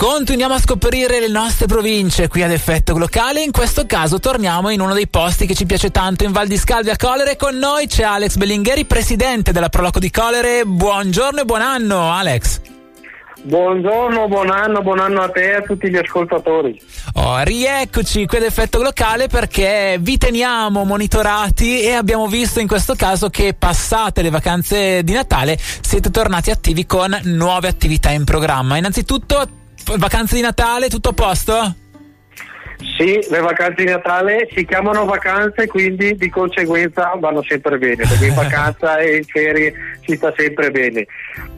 Continuiamo a scoprire le nostre province qui ad effetto locale. In questo caso torniamo in uno dei posti che ci piace tanto in Val di Scalvi a Colere. Con noi c'è Alex Bellingheri, presidente della Proloco di Colere. Buongiorno e buon anno, Alex. Buongiorno, buon anno, buon anno a te e a tutti gli ascoltatori. Oh, rieccoci qui ad effetto locale perché vi teniamo monitorati e abbiamo visto in questo caso che passate le vacanze di Natale siete tornati attivi con nuove attività in programma. Innanzitutto vacanze di Natale, tutto a posto? Sì, le vacanze di Natale si chiamano vacanze, quindi di conseguenza vanno sempre bene, perché in vacanza e in ferie si sta sempre bene.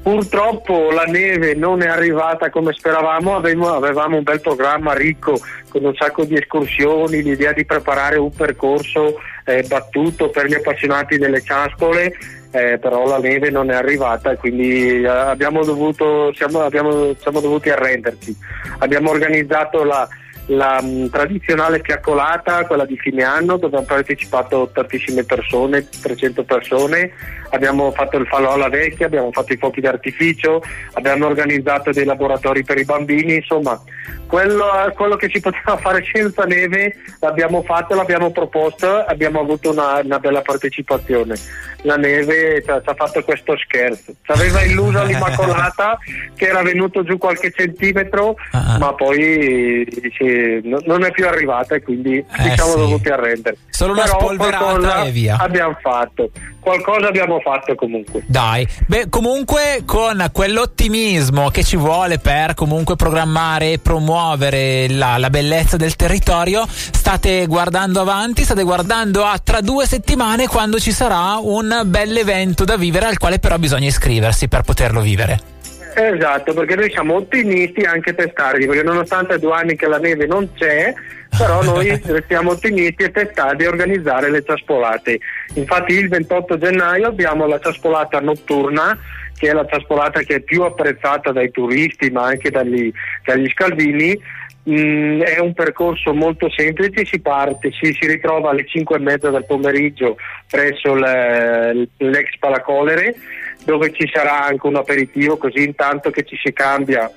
Purtroppo la neve non è arrivata come speravamo, avevamo, avevamo un bel programma ricco con un sacco di escursioni, l'idea di preparare un percorso eh, battuto per gli appassionati delle ciaspole eh, però la neve non è arrivata quindi eh, abbiamo dovuto, siamo, abbiamo, siamo dovuti arrenderci. Abbiamo organizzato la, la mh, tradizionale fiaccolata, quella di fine anno, dove hanno partecipato tantissime persone, 300 persone, abbiamo fatto il falò alla vecchia, abbiamo fatto i fuochi d'artificio, abbiamo organizzato dei laboratori per i bambini, insomma quello, quello che si poteva fare senza neve l'abbiamo fatto, l'abbiamo proposto, abbiamo avuto una, una bella partecipazione. La neve ci ha, fatto questo scherzo, ci aveva illuso l'Immacolata che era venuto giù qualche centimetro, uh-huh. ma poi no, non è più arrivata e quindi eh, siamo sì. dovuti arrendere. Solo una Però spolverata e via. Abbiamo fatto qualcosa abbiamo fatto comunque. Dai, beh, comunque con quell'ottimismo che ci vuole per comunque programmare e promuovere la, la, bellezza del territorio, state guardando avanti, state guardando a tra due settimane quando ci sarà un bel evento da vivere al quale però bisogna iscriversi per poterlo vivere. Esatto, perché noi siamo ottimisti anche testardi, perché nonostante due anni che la neve non c'è, però noi restiamo ottimisti e testardi a organizzare le ciaspolate. Infatti il 28 gennaio abbiamo la ciaspolata notturna che è la ciaspolata che è più apprezzata dai turisti ma anche dagli, dagli scalvini Mm, è un percorso molto semplice, si parte, si, si, ritrova alle 5 e mezza del pomeriggio presso le, l'ex Palacolere dove ci sarà anche un aperitivo così intanto che ci si cambia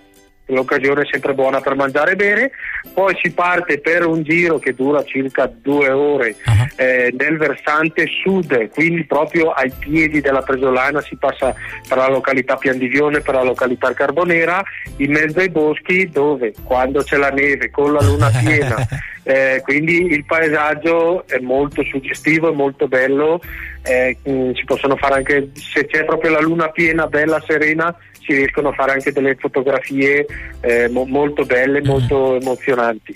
l'occasione è sempre buona per mangiare e bere, poi si parte per un giro che dura circa due ore uh-huh. eh, nel versante sud, quindi proprio ai piedi della Presolana si passa per la località Piandivione, per la località Carbonera, in mezzo ai boschi dove quando c'è la neve con la luna piena, eh, quindi il paesaggio è molto suggestivo, è molto bello, eh, si possono fare anche se c'è proprio la luna piena, bella, serena, si riescono a fare anche delle fotografie eh, mo- molto belle, mm. molto emozionanti.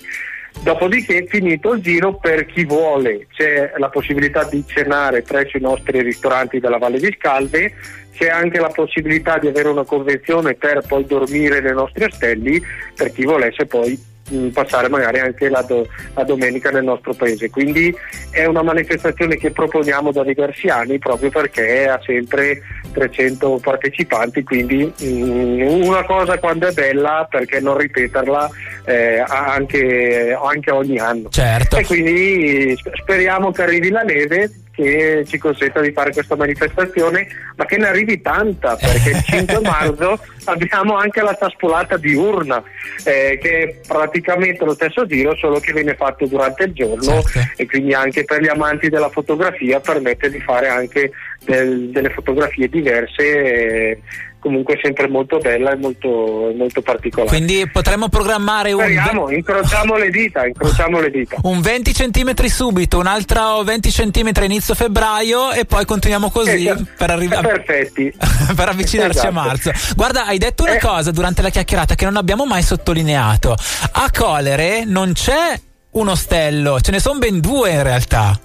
Dopodiché, finito il giro, per chi vuole c'è la possibilità di cenare presso i nostri ristoranti della Valle di Scalve, c'è anche la possibilità di avere una convenzione per poi dormire nei nostri ostelli, per chi volesse poi Mm, passare magari anche la, do, la, domenica nel nostro paese. Quindi è una manifestazione che proponiamo da diversi anni proprio perché ha sempre 300 partecipanti, quindi mh, mm, una cosa quando è bella perché non ripeterla eh, anche, anche, ogni anno. Certo. E quindi speriamo che arrivi la neve che ci consenta di fare questa manifestazione, ma che ne arrivi tanta, perché il 5 marzo abbiamo anche la traspolata diurna, eh, che è praticamente lo stesso giro, solo che viene fatto durante il giorno certo. e quindi anche per gli amanti della fotografia permette di fare anche del, delle fotografie diverse. Eh, comunque sempre molto bella e molto, molto particolare. Quindi potremmo programmare un. Speriamo, incrociamo le dita, incrociamo le dita. Un 20 cm subito, un altro 20 cm inizio febbraio e poi continuiamo così esatto. per arrivare. Perfetti. per avvicinarci esatto. a marzo. Guarda, hai detto una eh. cosa durante la chiacchierata che non abbiamo mai sottolineato. A Colere non c'è un ostello, ce ne sono ben due in realtà.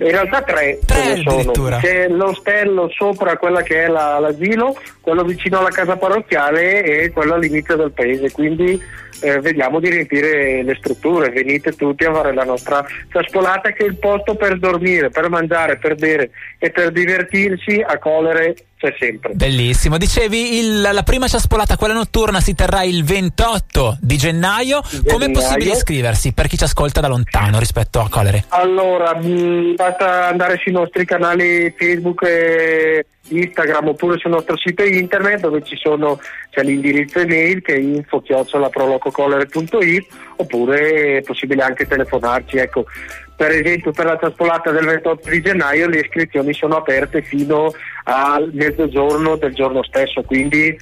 In realtà tre, tre sono. C'è l'ostello sopra quella che è la, l'asilo, quello vicino alla casa parrocchiale e quello all'inizio del paese. Quindi eh, vediamo di riempire le strutture, venite tutti a fare la nostra ciaspolata che è il posto per dormire, per mangiare, per bere e per divertirsi a Colere c'è sempre. Bellissimo. Dicevi il, la prima ciaspolata, quella notturna, si terrà il 28 di gennaio. Come è possibile iscriversi per chi ci ascolta da lontano rispetto a Colere? Allora, mh, basta andare sui nostri canali Facebook e Instagram oppure sul nostro sito internet dove ci sono, c'è l'indirizzo email che è info-prolococolere.it oppure è possibile anche telefonarci. Ecco, per esempio per la traspolata del 28 di gennaio le iscrizioni sono aperte fino al mezzogiorno del giorno stesso, quindi eh,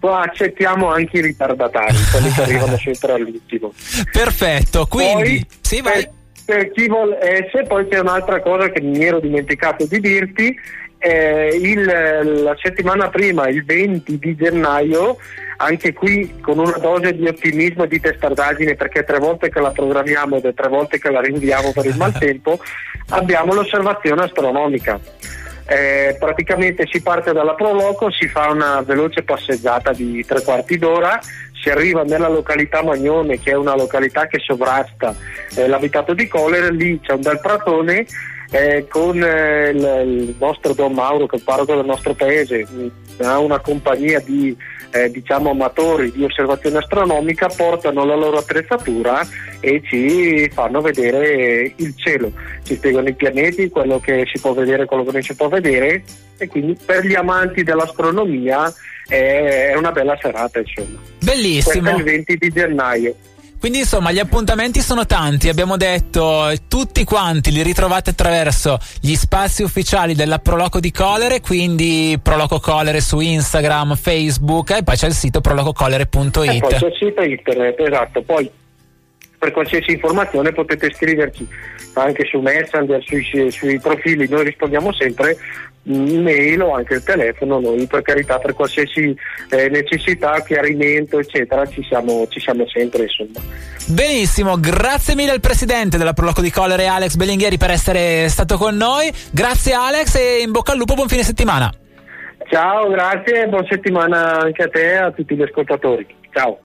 accettiamo anche i ritardatari, quelli che arrivano sempre all'ultimo. Perfetto, quindi poi, sì, vai. Per, per chi volesse, poi c'è un'altra cosa che mi ero dimenticato di dirti, eh, il, la settimana prima, il 20 di gennaio, anche qui con una dose di ottimismo e di testardaggine perché tre volte che la programmiamo ed è tre volte che la rinviamo per il maltempo, abbiamo l'osservazione astronomica. Eh, praticamente si parte dalla Proloco, si fa una veloce passeggiata di tre quarti d'ora, si arriva nella località Magnone che è una località che sovrasta eh, l'abitato di Colere, lì c'è un bel pratone eh, con il, il, nostro Don Mauro che è il parroco del nostro paese, ha una compagnia di eh, diciamo amatori di osservazione astronomica, portano la loro attrezzatura e ci fanno vedere il cielo, ci spiegano i pianeti, quello che si può vedere, quello che non si può vedere e quindi per gli amanti dell'astronomia è una bella serata insomma. Bellissimo. Questo è il 20 di gennaio. Quindi insomma gli appuntamenti sono tanti, abbiamo detto tutti quanti li ritrovate attraverso gli spazi ufficiali della Proloco di Colere, quindi Proloco Colere su Instagram, Facebook e poi c'è il sito prolococolere.it. E poi c'è il sito internet, esatto, poi per qualsiasi informazione potete scriverci anche su Messenger, sui, sui profili, noi rispondiamo sempre mail o anche il telefono, noi per carità per qualsiasi eh, necessità, chiarimento eccetera ci siamo, ci siamo sempre insomma. Benissimo, grazie mille al presidente della Proloco di Collere Alex Bellinghieri per essere stato con noi, grazie Alex e in bocca al lupo, buon fine settimana. Ciao, grazie, buona settimana anche a te e a tutti gli ascoltatori. Ciao.